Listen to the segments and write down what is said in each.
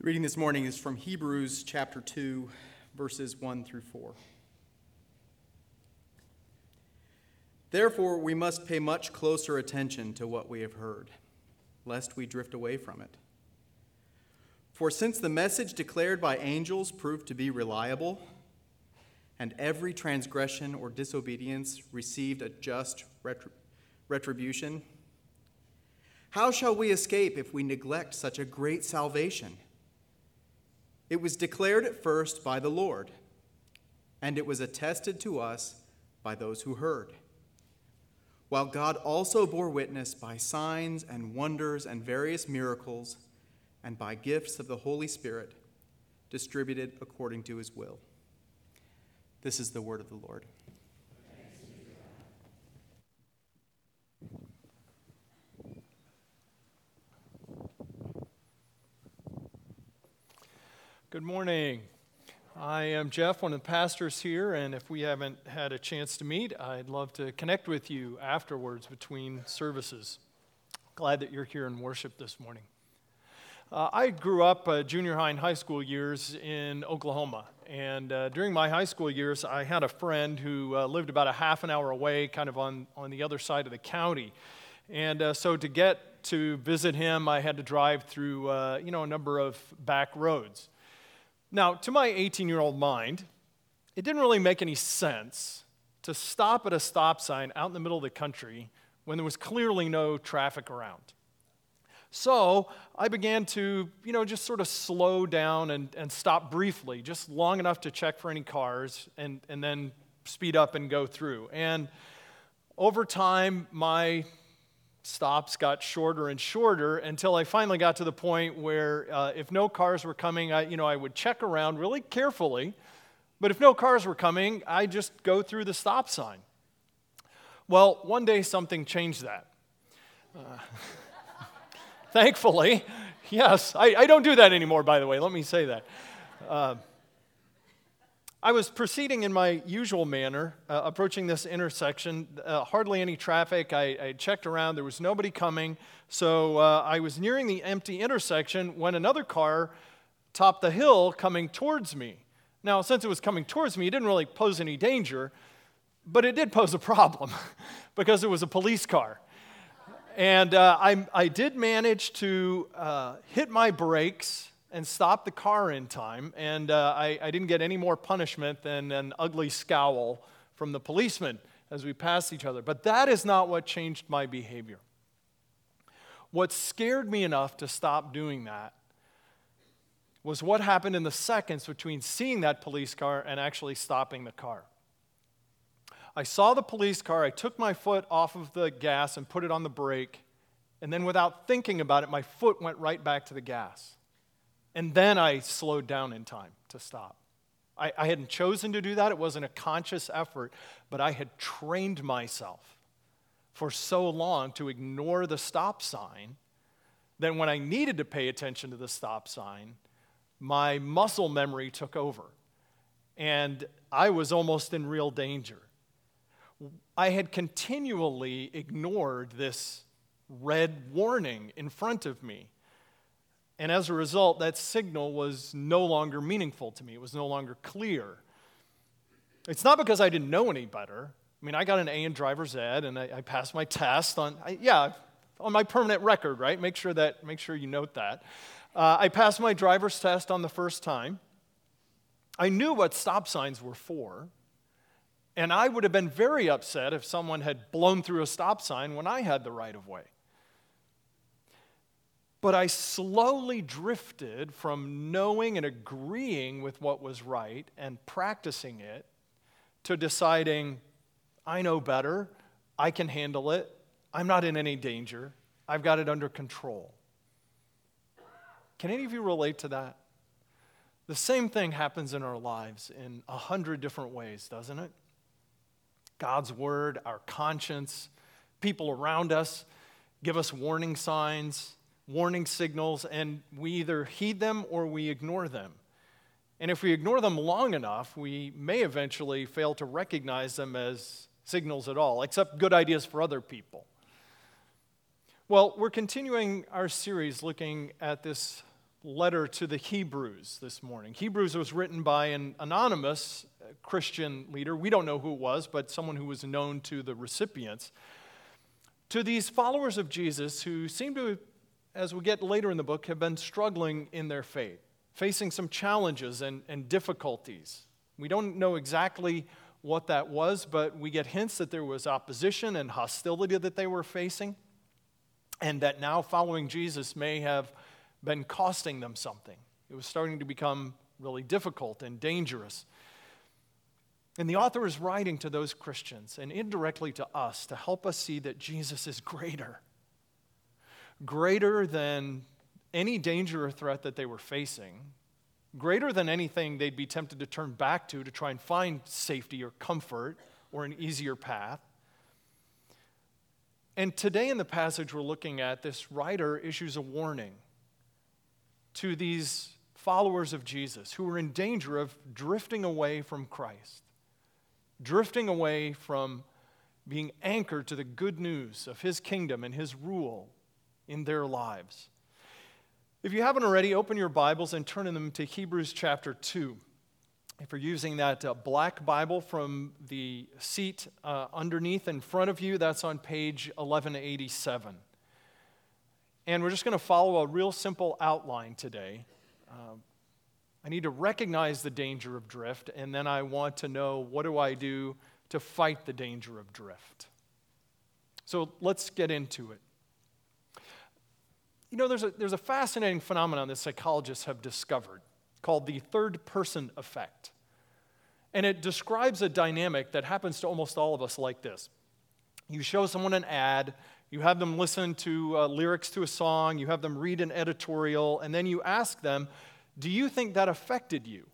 The reading this morning is from Hebrews chapter 2, verses 1 through 4. Therefore, we must pay much closer attention to what we have heard, lest we drift away from it. For since the message declared by angels proved to be reliable, and every transgression or disobedience received a just retribution, how shall we escape if we neglect such a great salvation? It was declared at first by the Lord, and it was attested to us by those who heard. While God also bore witness by signs and wonders and various miracles, and by gifts of the Holy Spirit distributed according to his will. This is the word of the Lord. Good morning. I am Jeff, one of the pastors here, and if we haven't had a chance to meet, I'd love to connect with you afterwards between services. Glad that you're here in worship this morning. Uh, I grew up uh, junior high and high school years in Oklahoma, and uh, during my high school years, I had a friend who uh, lived about a half an hour away, kind of on, on the other side of the county. And uh, so to get to visit him, I had to drive through, uh, you know, a number of back roads. Now, to my 18 year old mind, it didn't really make any sense to stop at a stop sign out in the middle of the country when there was clearly no traffic around. So I began to, you know, just sort of slow down and, and stop briefly, just long enough to check for any cars and, and then speed up and go through. And over time, my stops got shorter and shorter until I finally got to the point where uh, if no cars were coming, I, you know, I would check around really carefully. But if no cars were coming, I just go through the stop sign. Well, one day something changed that. Uh, thankfully, yes, I, I, don't do that anymore, by the way, let me say that. Uh, I was proceeding in my usual manner, uh, approaching this intersection. Uh, hardly any traffic. I, I, checked around, there was nobody coming. So uh, I was nearing the empty intersection when another car topped the hill coming towards me. Now, since it was coming towards me, it didn't really pose any danger, but it did pose a problem because it was a police car. And uh, I, I, did manage to uh, hit my brakes and stopped the car in time, and uh, I, I, didn't get any more punishment than an ugly scowl from the policeman as we passed each other. But that is not what changed my behavior. What scared me enough to stop doing that was what happened in the seconds between seeing that police car and actually stopping the car. I saw the police car, I took my foot off of the gas and put it on the brake, and then without thinking about it, my foot went right back to the gas. And then I slowed down in time to stop. I, I hadn't chosen to do that, it wasn't a conscious effort, but I had trained myself for so long to ignore the stop sign that when I needed to pay attention to the stop sign, my muscle memory took over. And I was almost in real danger. I had continually ignored this red warning in front of me. And as a result, that signal was no longer meaningful to me. It was no longer clear. It's not because I didn't know any better. I mean, I got an A in driver's ed and I, I passed my test on, I, yeah, on my permanent record, right? Make sure that, make sure you note that. Uh, I passed my driver's test on the first time. I knew what stop signs were for. And I would have been very upset if someone had blown through a stop sign when I had the right of way. But I slowly drifted from knowing and agreeing with what was right and practicing it to deciding, I know better, I can handle it, I'm not in any danger, I've got it under control. Can any of you relate to that? The same thing happens in our lives in a hundred different ways, doesn't it? God's word, our conscience, people around us give us warning signs warning signals, and we either heed them or we ignore them. And if we ignore them long enough, we may eventually fail to recognize them as signals at all, except good ideas for other people. Well, we're continuing our series looking at this letter to the Hebrews this morning. Hebrews was written by an anonymous Christian leader. We don't know who it was, but someone who was known to the recipients. To these followers of Jesus who seem to, as we get later in the book, have been struggling in their faith, facing some challenges and, and difficulties. We don't know exactly what that was, but we get hints that there was opposition and hostility that they were facing, and that now following Jesus may have been costing them something. It was starting to become really difficult and dangerous. And the author is writing to those Christians and indirectly to us to help us see that Jesus is greater. Greater than any danger or threat that they were facing, greater than anything they'd be tempted to turn back to to try and find safety or comfort or an easier path. And today in the passage we're looking at, this writer issues a warning to these followers of Jesus who are in danger of drifting away from Christ, drifting away from being anchored to the good news of his kingdom and his rule in their lives. If you haven't already, open your Bibles and turn them to Hebrews chapter 2. If you're using that uh, black Bible from the seat uh, underneath in front of you, that's on page 1187. And we're just going to follow a real simple outline today. Um, I need to recognize the danger of drift, and then I want to know what do I do to fight the danger of drift. So let's get into it. You know, there's a, there's a fascinating phenomenon that psychologists have discovered called the third person effect. And it describes a dynamic that happens to almost all of us like this. You show someone an ad, you have them listen to uh, lyrics to a song, you have them read an editorial, and then you ask them, Do you think that affected you?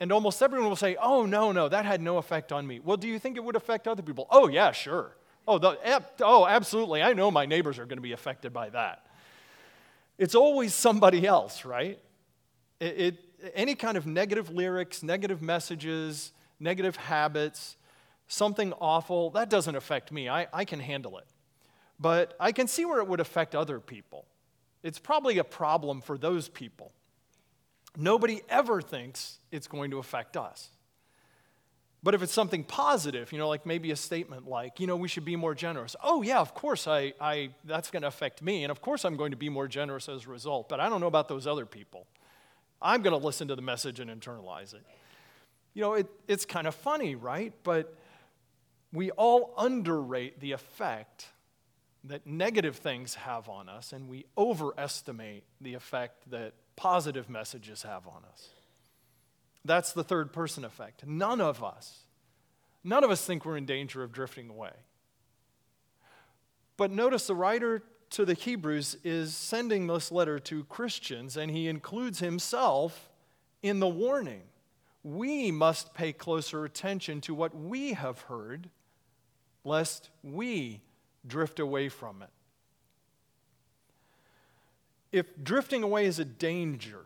And almost everyone will say, Oh, no, no, that had no effect on me. Well, do you think it would affect other people? Oh, yeah, sure. Oh, the, oh absolutely. I know my neighbors are going to be affected by that. It's always somebody else, right? It, it, any kind of negative lyrics, negative messages, negative habits, something awful, that doesn't affect me. I, I can handle it but I can see where it would affect other people. It's probably a problem for those people. Nobody ever thinks it's going to affect us. But if it's something positive, you know, like maybe a statement like, you know, we should be more generous. Oh, yeah, of course, I, I, that's going to affect me. And of course, I'm going to be more generous as a result. But I don't know about those other people. I'm going to listen to the message and internalize it. You know, it, it's kind of funny, right? But we all underrate the effect that negative things have on us, and we overestimate the effect that positive messages have on us. That's the third person effect. None of us, none of us think we're in danger of drifting away. But notice the writer to the Hebrews is sending this letter to Christians, and he includes himself in the warning. We must pay closer attention to what we have heard, lest we drift away from it. If drifting away is a danger,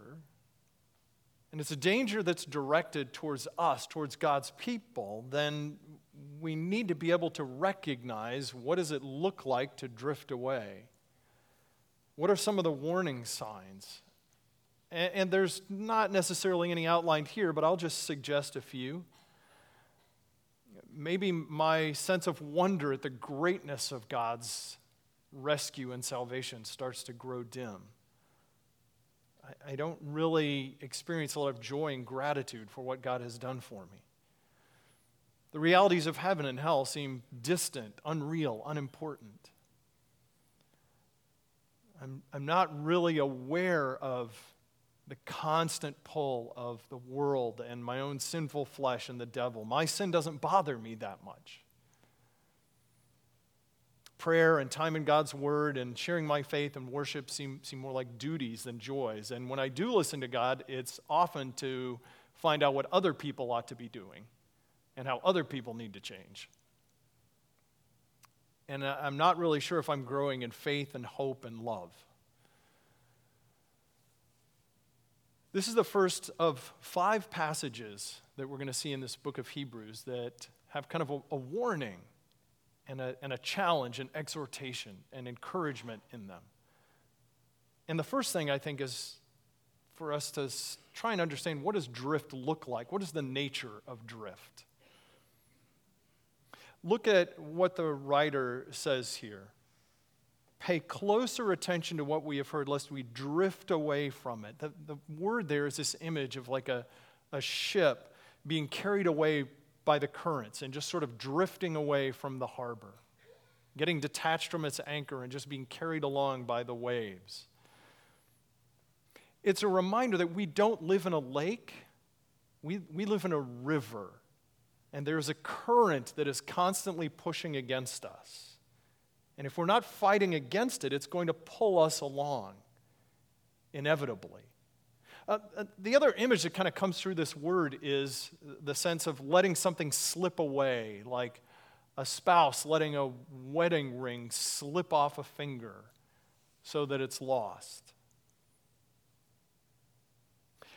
and it's a danger that's directed towards us, towards God's people, then we need to be able to recognize what does it look like to drift away? What are some of the warning signs? And, and there's not necessarily any outlined here, but I'll just suggest a few maybe my sense of wonder at the greatness of God's rescue and salvation starts to grow dim. I, I don't really experience a lot of joy and gratitude for what God has done for me. The realities of heaven and hell seem distant, unreal, unimportant. I'm, I'm not really aware of the constant pull of the world and my own sinful flesh and the devil. My sin doesn't bother me that much. Prayer and time in God's Word and sharing my faith and worship seem, seem more like duties than joys. And when I do listen to God, it's often to find out what other people ought to be doing and how other people need to change. And I'm not really sure if I'm growing in faith and hope and love. This is the first of five passages that we're going to see in this book of Hebrews that have kind of a, a warning and a, and a challenge and exhortation and encouragement in them. And the first thing I think is for us to try and understand what does drift look like? What is the nature of drift? Look at what the writer says here. Pay closer attention to what we have heard, lest we drift away from it. The, the word there is this image of like a, a ship being carried away by the currents and just sort of drifting away from the harbor, getting detached from its anchor and just being carried along by the waves. It's a reminder that we don't live in a lake, we, we live in a river. And there's a current that is constantly pushing against us. And if we're not fighting against it, it's going to pull us along, inevitably. Uh, uh, the other image that kind of comes through this word is the sense of letting something slip away, like a spouse letting a wedding ring slip off a finger so that it's lost.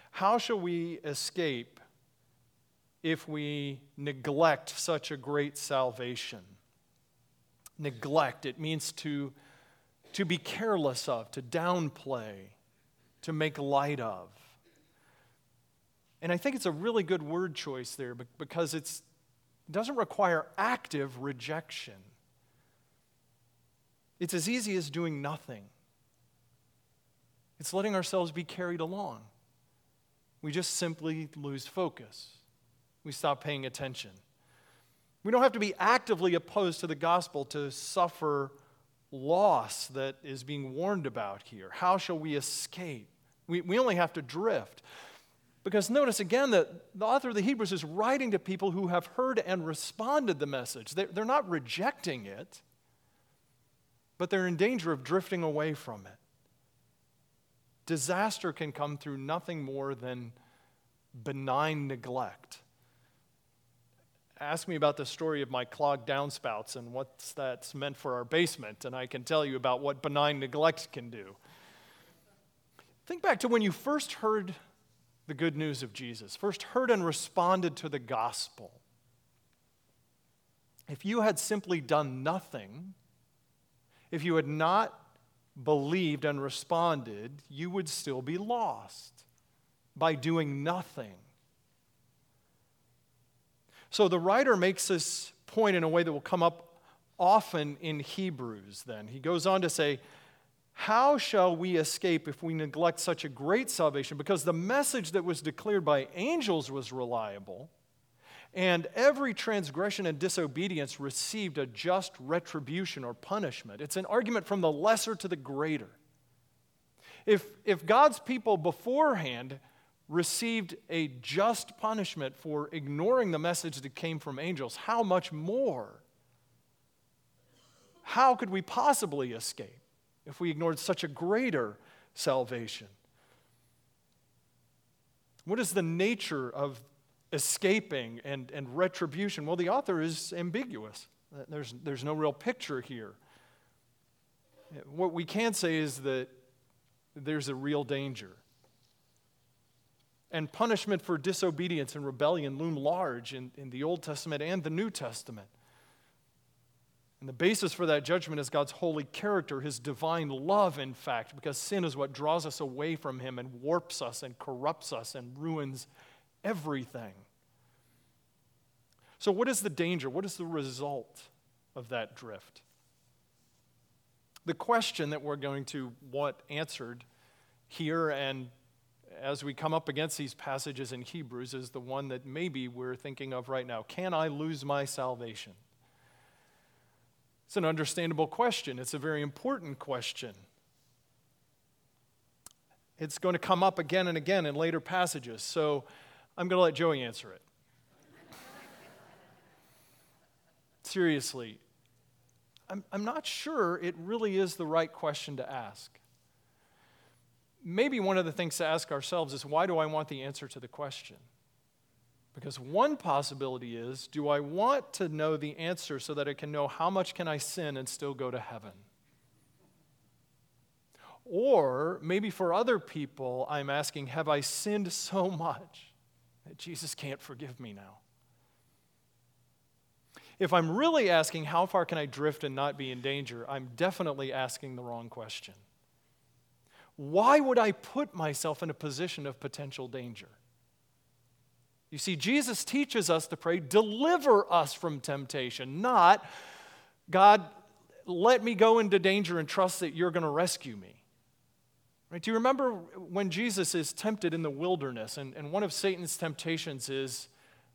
How shall we escape if we neglect such a great salvation? Neglect, it means to, to be careless of, to downplay, to make light of. And I think it's a really good word choice there because it doesn't require active rejection. It's as easy as doing nothing. It's letting ourselves be carried along. We just simply lose focus. We stop paying attention. We don't have to be actively opposed to the gospel to suffer loss that is being warned about here. How shall we escape? We, we only have to drift. Because notice again that the author of the Hebrews is writing to people who have heard and responded the message. They're, not rejecting it, but they're in danger of drifting away from it. Disaster can come through nothing more than benign neglect. Ask me about the story of my clogged downspouts and what that's meant for our basement, and I can tell you about what benign neglect can do. Think back to when you first heard the good news of Jesus, first heard and responded to the gospel. If you had simply done nothing, if you had not believed and responded, you would still be lost by doing nothing. So the writer makes this point in a way that will come up often in Hebrews, then. He goes on to say, How shall we escape if we neglect such a great salvation? Because the message that was declared by angels was reliable, and every transgression and disobedience received a just retribution or punishment. It's an argument from the lesser to the greater. If, if God's people beforehand received a just punishment for ignoring the message that came from angels, how much more? How could we possibly escape if we ignored such a greater salvation? What is the nature of escaping and, and retribution? Well, the author is ambiguous. There's, there's no real picture here. What we can say is that there's a real danger and punishment for disobedience and rebellion loom large in, in the Old Testament and the New Testament. And the basis for that judgment is God's holy character, his divine love, in fact, because sin is what draws us away from him and warps us and corrupts us and ruins everything. So, what is the danger? What is the result of that drift? The question that we're going to want answered here and as we come up against these passages in Hebrews is the one that maybe we're thinking of right now. Can I lose my salvation? It's an understandable question, it's a very important question. It's going to come up again and again in later passages, so I'm going to let Joey answer it. Seriously, I'm, I'm not sure it really is the right question to ask maybe one of the things to ask ourselves is why do I want the answer to the question? Because one possibility is do I want to know the answer so that I can know how much can I sin and still go to heaven? Or maybe for other people, I'm asking, have I sinned so much that Jesus can't forgive me now? If I'm really asking, how far can I drift and not be in danger, I'm definitely asking the wrong question. why would I put myself in a position of potential danger? You see, Jesus teaches us to pray, deliver us from temptation, not, God, let me go into danger and trust that you're going to rescue me. Right? Do you remember when Jesus is tempted in the wilderness? And, and one of Satan's temptations is,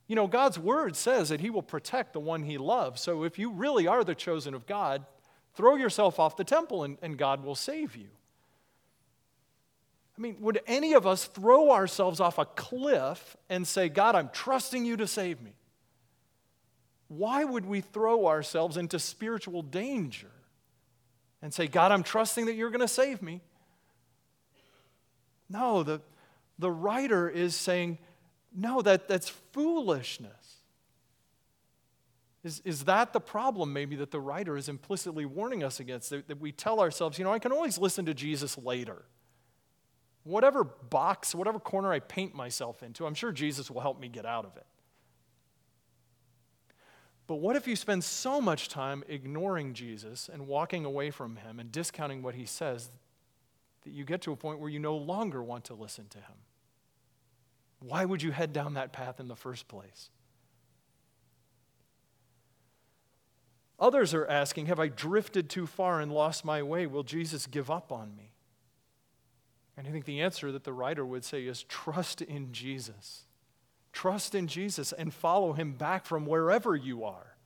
you know, God's word says that he will protect the one he loves. So if you really are the chosen of God, throw yourself off the temple and, and God will save you. I mean, would any of us throw ourselves off a cliff and say, God, I'm trusting you to save me? Why would we throw ourselves into spiritual danger and say, God, I'm trusting that you're going to save me? No, the, the writer is saying, no, that, that's foolishness. Is, is that the problem, maybe, that the writer is implicitly warning us against? That, that we tell ourselves, you know, I can always listen to Jesus later. Whatever box, whatever corner I paint myself into, I'm sure Jesus will help me get out of it. But what if you spend so much time ignoring Jesus and walking away from him and discounting what he says that you get to a point where you no longer want to listen to him. Why would you head down that path in the first place? Others are asking, Have I drifted too far and lost my way? Will Jesus give up on me? And I think the answer that the writer would say is trust in Jesus. Trust in Jesus and follow him back from wherever you are.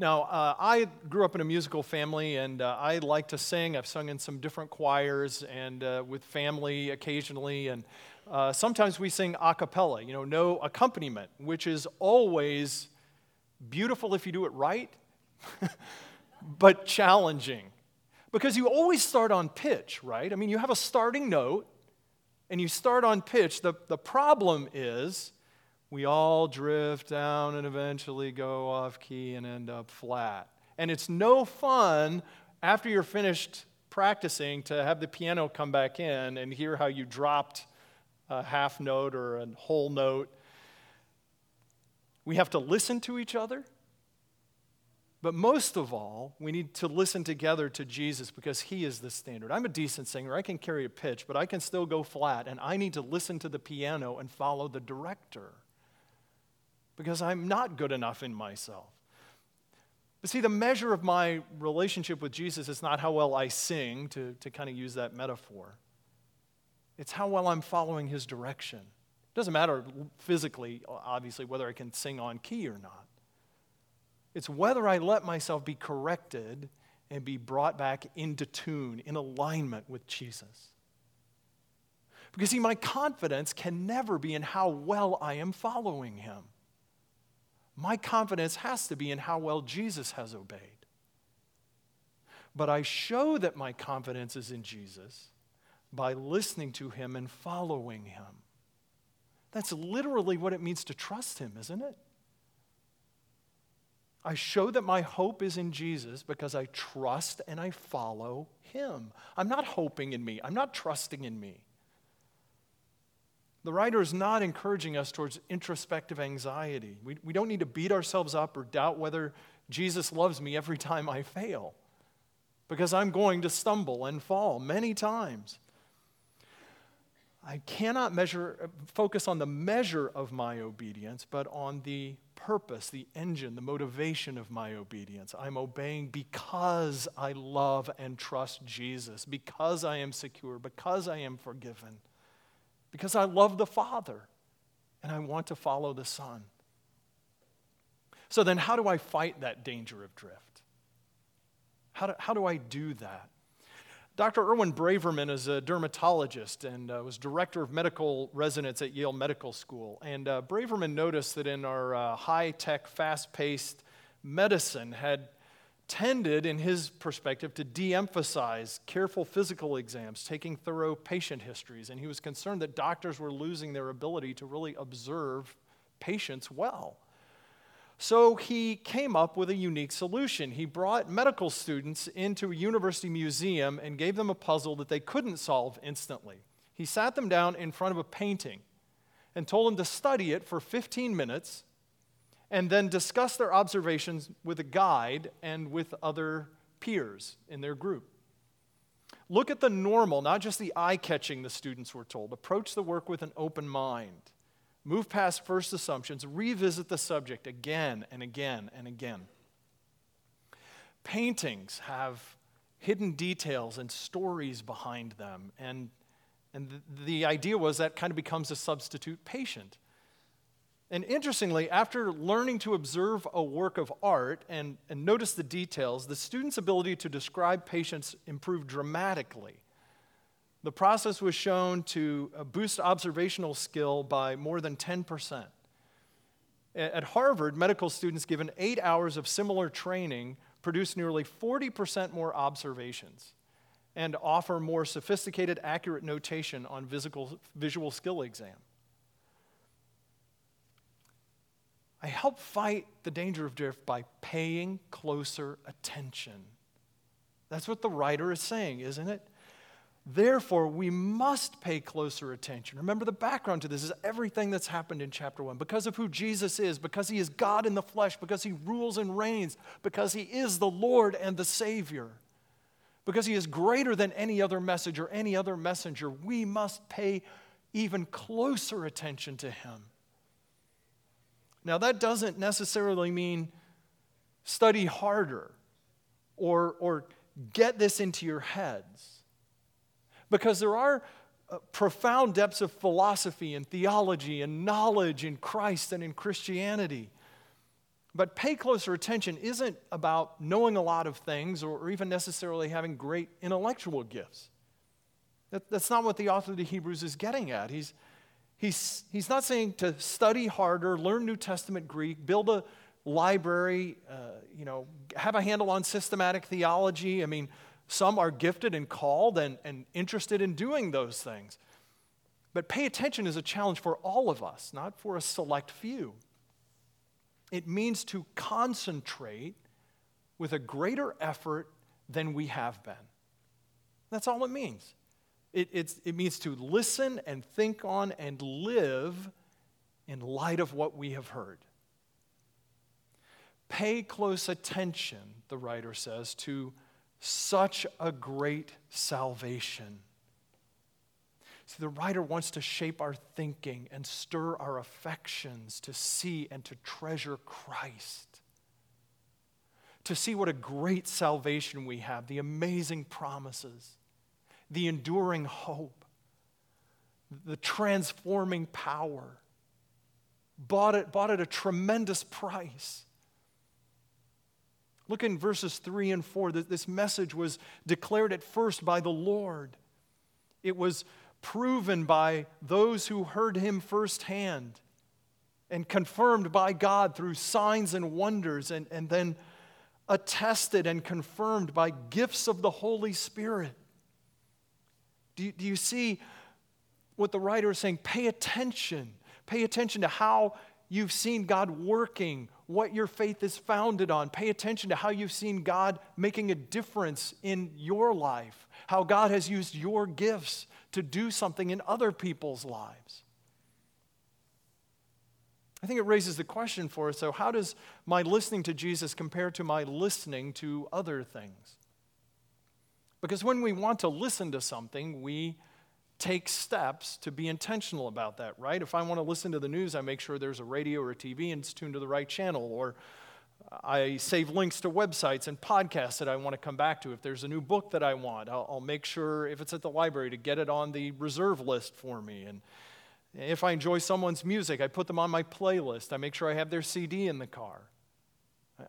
Now, uh, I grew up in a musical family and uh, I like to sing. I've sung in some different choirs and uh, with family occasionally. And uh, sometimes we sing a cappella, you know, no accompaniment, which is always beautiful if you do it right, but challenging. Because you always start on pitch, right? I mean, you have a starting note and you start on pitch. The, the problem is we all drift down and eventually go off key and end up flat. And it's no fun after you're finished practicing to have the piano come back in and hear how you dropped a half note or a whole note. We have to listen to each other. But most of all, we need to listen together to Jesus because he is the standard. I'm a decent singer. I can carry a pitch, but I can still go flat, and I need to listen to the piano and follow the director because I'm not good enough in myself. But see, the measure of my relationship with Jesus is not how well I sing, to, to kind of use that metaphor. It's how well I'm following his direction. It doesn't matter physically, obviously, whether I can sing on key or not. It's whether I let myself be corrected and be brought back into tune, in alignment with Jesus. Because, see, my confidence can never be in how well I am following him. My confidence has to be in how well Jesus has obeyed. But I show that my confidence is in Jesus by listening to him and following him. That's literally what it means to trust him, isn't it? I show that my hope is in Jesus because I trust and I follow him. I'm not hoping in me, I'm not trusting in me. The writer is not encouraging us towards introspective anxiety. We, we don't need to beat ourselves up or doubt whether Jesus loves me every time I fail, because I'm going to stumble and fall many times. I cannot measure, uh, focus on the measure of my obedience, but on the purpose, the engine, the motivation of my obedience. I'm obeying because I love and trust Jesus, because I am secure, because I am forgiven because I love the Father and I want to follow the Son. So then, how do I fight that danger of drift? How do, how do I do that? Dr. Irwin Braverman is a dermatologist and uh, was director of medical residence at Yale Medical School. And uh, Braverman noticed that in our uh, high tech, fast paced medicine, had tended, in his perspective, to de emphasize careful physical exams, taking thorough patient histories, and he was concerned that doctors were losing their ability to really observe patients well. So he came up with a unique solution. He brought medical students into a university museum and gave them a puzzle that they couldn't solve instantly. He sat them down in front of a painting and told them to study it for 15 minutes and then discuss their observations with a guide and with other peers in their group. Look at the normal, not just the eye catching, the students were told. Approach the work with an open mind. Move past first assumptions, revisit the subject again and again and again. Paintings have hidden details and stories behind them, and, and the, the idea was that kind of becomes a substitute patient. And interestingly, after learning to observe a work of art and, and notice the details, the student's ability to describe patients improved dramatically. The process was shown to uh, boost observational skill by more than 10%. At Harvard, medical students given eight hours of similar training produce nearly 40% more observations and offer more sophisticated, accurate notation on physical, visual skill exam. I help fight the danger of drift by paying closer attention. That's what the writer is saying, isn't it? Therefore, we must pay closer attention. Remember, the background to this is everything that's happened in chapter one. Because of who Jesus is, because he is God in the flesh, because he rules and reigns, because he is the Lord and the Savior, because he is greater than any other message or any other messenger, we must pay even closer attention to him. Now, that doesn't necessarily mean study harder or, or get this into your heads. Because there are uh, profound depths of philosophy and theology and knowledge in Christ and in Christianity. But pay closer attention isn't about knowing a lot of things or even necessarily having great intellectual gifts. That, that's not what the author of the Hebrews is getting at. He's, He's, he's not saying to study harder, learn New Testament Greek, build a library, uh, you know, have a handle on systematic theology. I mean, some are gifted and called and, and interested in doing those things. But pay attention is a challenge for all of us, not for a select few. It means to concentrate with a greater effort than we have been. That's all it means. It, it means to listen and think on and live in light of what we have heard. Pay close attention, the writer says, to such a great salvation. See, the writer wants to shape our thinking and stir our affections to see and to treasure Christ. To see what a great salvation we have, the amazing promises the enduring hope, the transforming power. Bought it, bought at a tremendous price. Look in verses 3 and 4. This message was declared at first by the Lord. It was proven by those who heard him firsthand and confirmed by God through signs and wonders, and, and then attested and confirmed by gifts of the Holy Spirit. Do you, do you see what the writer is saying? Pay attention. Pay attention to how you've seen God working, what your faith is founded on. Pay attention to how you've seen God making a difference in your life, how God has used your gifts to do something in other people's lives. I think it raises the question for us so, how does my listening to Jesus compare to my listening to other things? Because when we want to listen to something, we take steps to be intentional about that, right? If I want to listen to the news, I make sure there's a radio or a TV and it's tuned to the right channel, or I save links to websites and podcasts that I want to come back to. If there's a new book that I want, I'll, I'll make sure, if it's at the library, to get it on the reserve list for me. And if I enjoy someone's music, I put them on my playlist. I make sure I have their CD in the car.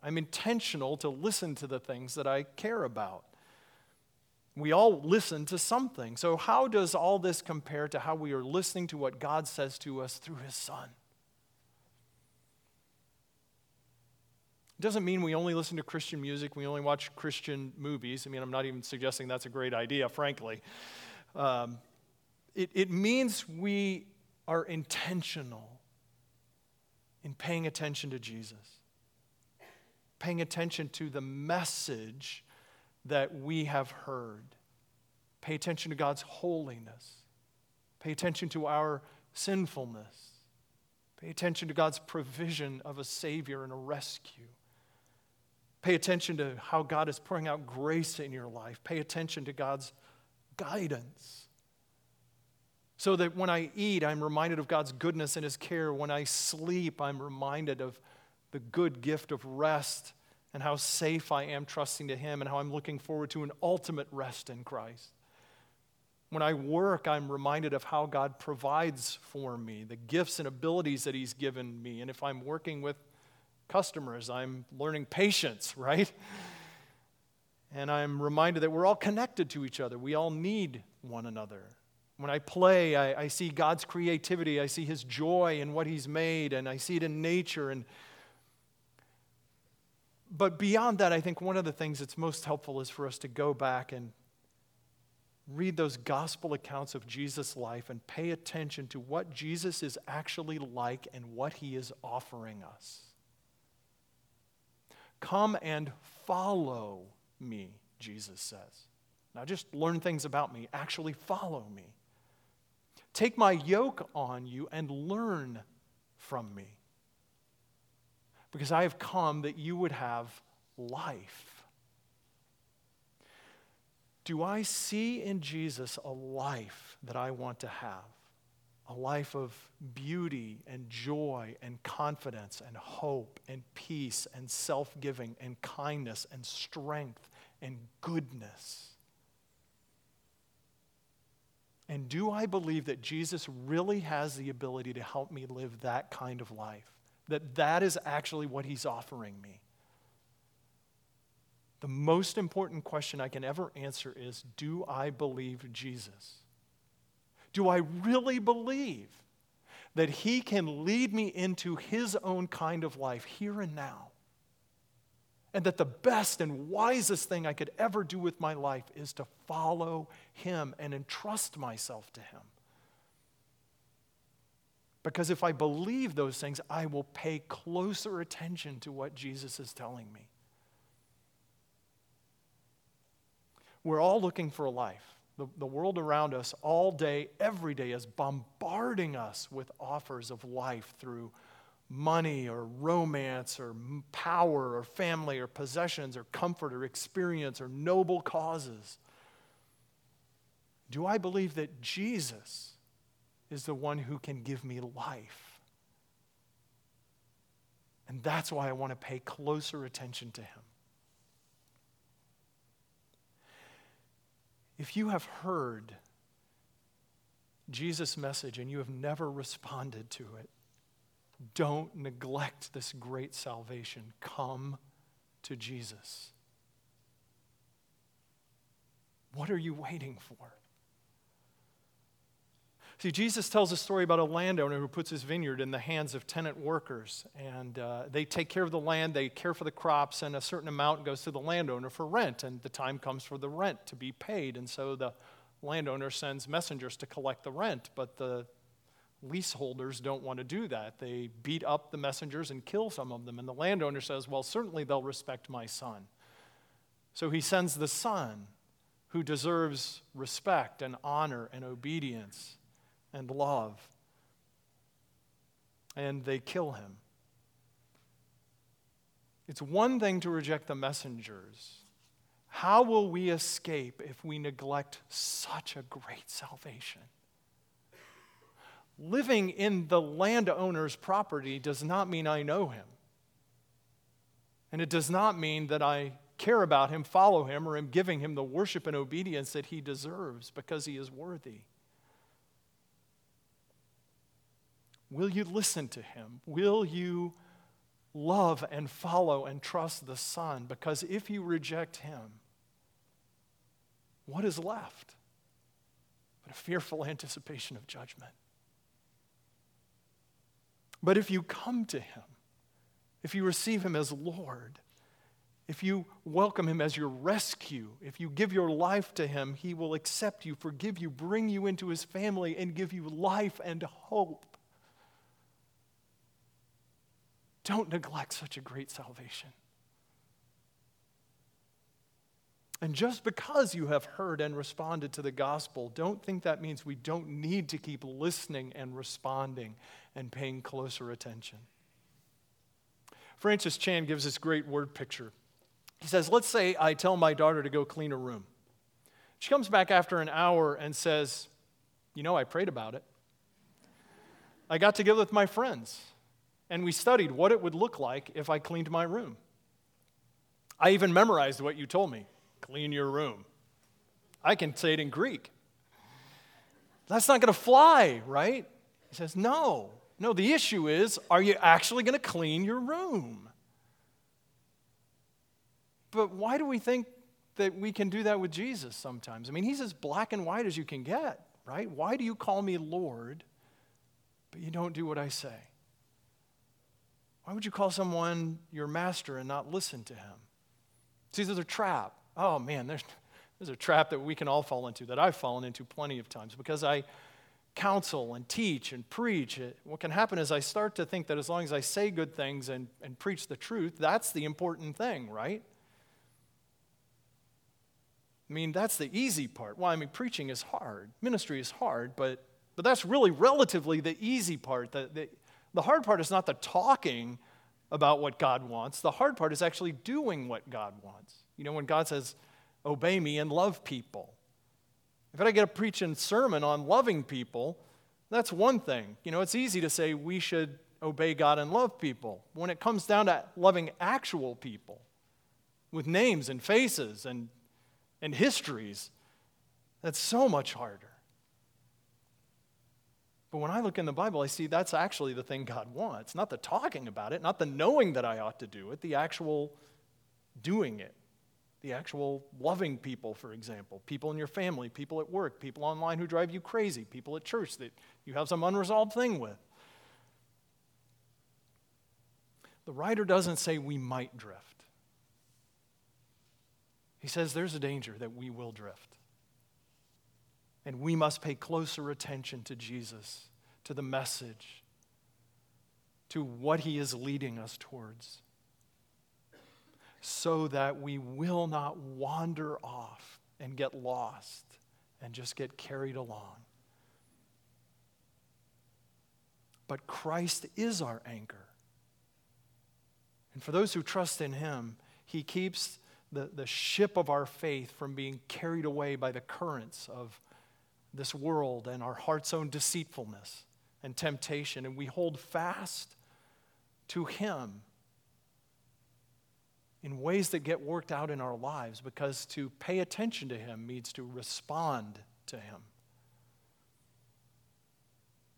I'm intentional to listen to the things that I care about. We all listen to something. So, how does all this compare to how we are listening to what God says to us through His Son? It doesn't mean we only listen to Christian music, we only watch Christian movies. I mean, I'm not even suggesting that's a great idea, frankly. Um, it, it means we are intentional in paying attention to Jesus, paying attention to the message that we have heard. Pay attention to God's holiness. Pay attention to our sinfulness. Pay attention to God's provision of a Savior and a rescue. Pay attention to how God is pouring out grace in your life. Pay attention to God's guidance. So that when I eat, I'm reminded of God's goodness and His care. When I sleep, I'm reminded of the good gift of rest and how safe I am trusting to Him and how I'm looking forward to an ultimate rest in Christ. When I work, I'm reminded of how God provides for me, the gifts and abilities that He's given me. And if I'm working with customers, I'm learning patience, right? And I'm reminded that we're all connected to each other. We all need one another. When I play, I, I, see God's creativity. I see His joy in what He's made, and I see it in nature. And but beyond that, I think one of the things that's most helpful is for us to go back and read those gospel accounts of Jesus' life and pay attention to what Jesus is actually like and what He is offering us. Come and follow me, Jesus says. Not just learn things about me, actually follow me. Take my yoke on you and learn from me. Because I have come that you would have life. Do I see in Jesus a life that I want to have? A life of beauty and joy and confidence and hope and peace and self giving and kindness and strength and goodness. And do I believe that Jesus really has the ability to help me live that kind of life? That that is actually what he's offering me? The most important question I can ever answer is Do I believe Jesus? Do I really believe that he can lead me into his own kind of life here and now? and that the best and wisest thing I could ever do with my life is to follow Him and entrust myself to Him. Because if I believe those things, I will pay closer attention to what Jesus is telling me. We're all looking for a life. The, the world around us, all day, every day, is bombarding us with offers of life through money or romance or power or family or possessions or comfort or experience or noble causes? Do I believe that Jesus is the one who can give me life? And that's why I want to pay closer attention to him. If you have heard Jesus' message and you have never responded to it, don't neglect this great salvation. Come to Jesus. What are you waiting for? See, Jesus tells a story about a landowner who puts his vineyard in the hands of tenant workers. And uh, they take care of the land, they care for the crops, and a certain amount goes to the landowner for rent. And the time comes for the rent to be paid. And so the landowner sends messengers to collect the rent. But the leaseholders don't want to do that. They beat up the messengers and kill some of them. And the landowner says, Well, certainly they'll respect my son. So he sends the son who deserves respect and honor and obedience and love. And they kill him. It's one thing to reject the messengers. How will we escape if we neglect such a great salvation? living in the landowner's property does not mean I know him. And it does not mean that I care about him, follow him, or am giving him the worship and obedience that he deserves because he is worthy. Will you listen to him? Will you love and follow and trust the Son? Because if you reject him, what is left? But a fearful anticipation of judgment. But if you come to Him, if you receive Him as Lord, if you welcome Him as your rescue, if you give your life to Him, He will accept you, forgive you, bring you into His family, and give you life and hope. Don't neglect such a great salvation. And just because you have heard and responded to the gospel, don't think that means we don't need to keep listening and responding and paying closer attention. Francis Chan gives this great word picture. He says, Let's say I tell my daughter to go clean a room. She comes back after an hour and says, You know, I prayed about it. I got together with my friends and we studied what it would look like if I cleaned my room. I even memorized what you told me clean your room. I can say it in Greek. That's not going to fly, right? He says, No. No, the issue is are you actually going to clean your room? But why do we think that we can do that with Jesus sometimes? I mean, he's as black and white as you can get, right? Why do you call me Lord, but you don't do what I say? Why would you call someone your master and not listen to him? See, there's a trap. Oh man, there's, there's a trap that we can all fall into, that I've fallen into plenty of times because I counsel and teach and preach. What can happen is I start to think that as long as I say good things and, and preach the truth, that's the important thing, right? I mean, that's the easy part. Well, I mean, preaching is hard, ministry is hard, but, but that's really relatively the easy part. The, the, the hard part is not the talking about what God wants, the hard part is actually doing what God wants. You know, when God says, obey me and love people. If I get a preaching sermon on loving people, that's one thing. You know, it's easy to say we should obey God and love people. When it comes down to loving actual people with names and faces and, and histories, that's so much harder. But when I look in the Bible, I see that's actually the thing God wants. Not the talking about it, not the knowing that I ought to do it, the actual doing it. The actual loving people, for example, people in your family, people at work, people online who drive you crazy, people at church that you have some unresolved thing with. The writer doesn't say we might drift. He says there's a danger that we will drift. And we must pay closer attention to Jesus, to the message, to what he is leading us towards, so that we will not wander off and get lost and just get carried along. But Christ is our anchor. And for those who trust in him, he keeps the, the ship of our faith from being carried away by the currents of this world and our heart's own deceitfulness and temptation, and we hold fast to Him in ways that get worked out in our lives because to pay attention to Him means to respond to Him.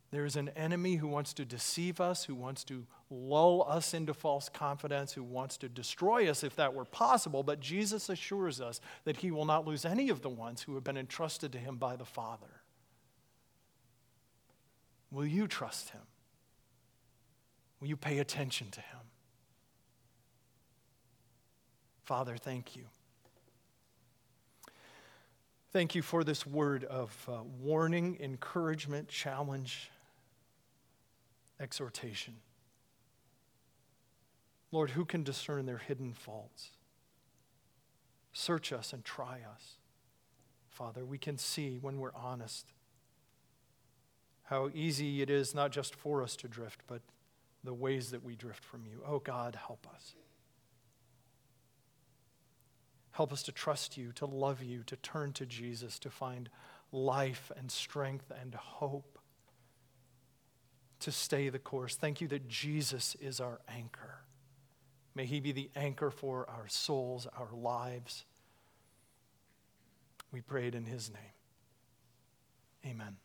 There is an enemy who wants to deceive us, who wants to lull us into false confidence, who wants to destroy us if that were possible. But Jesus assures us that he will not lose any of the ones who have been entrusted to him by the Father. Will you trust him? Will you pay attention to him? Father, thank you. Thank you for this word of uh, warning, encouragement, challenge exhortation. Lord, who can discern their hidden faults? Search us and try us. Father, we can see when we're honest how easy it is not just for us to drift, but the ways that we drift from you. Oh God, help us. Help us to trust you, to love you, to turn to Jesus, to find life and strength and hope to stay the course. Thank you that Jesus is our anchor. May he be the anchor for our souls, our lives. We prayed in his name. Amen.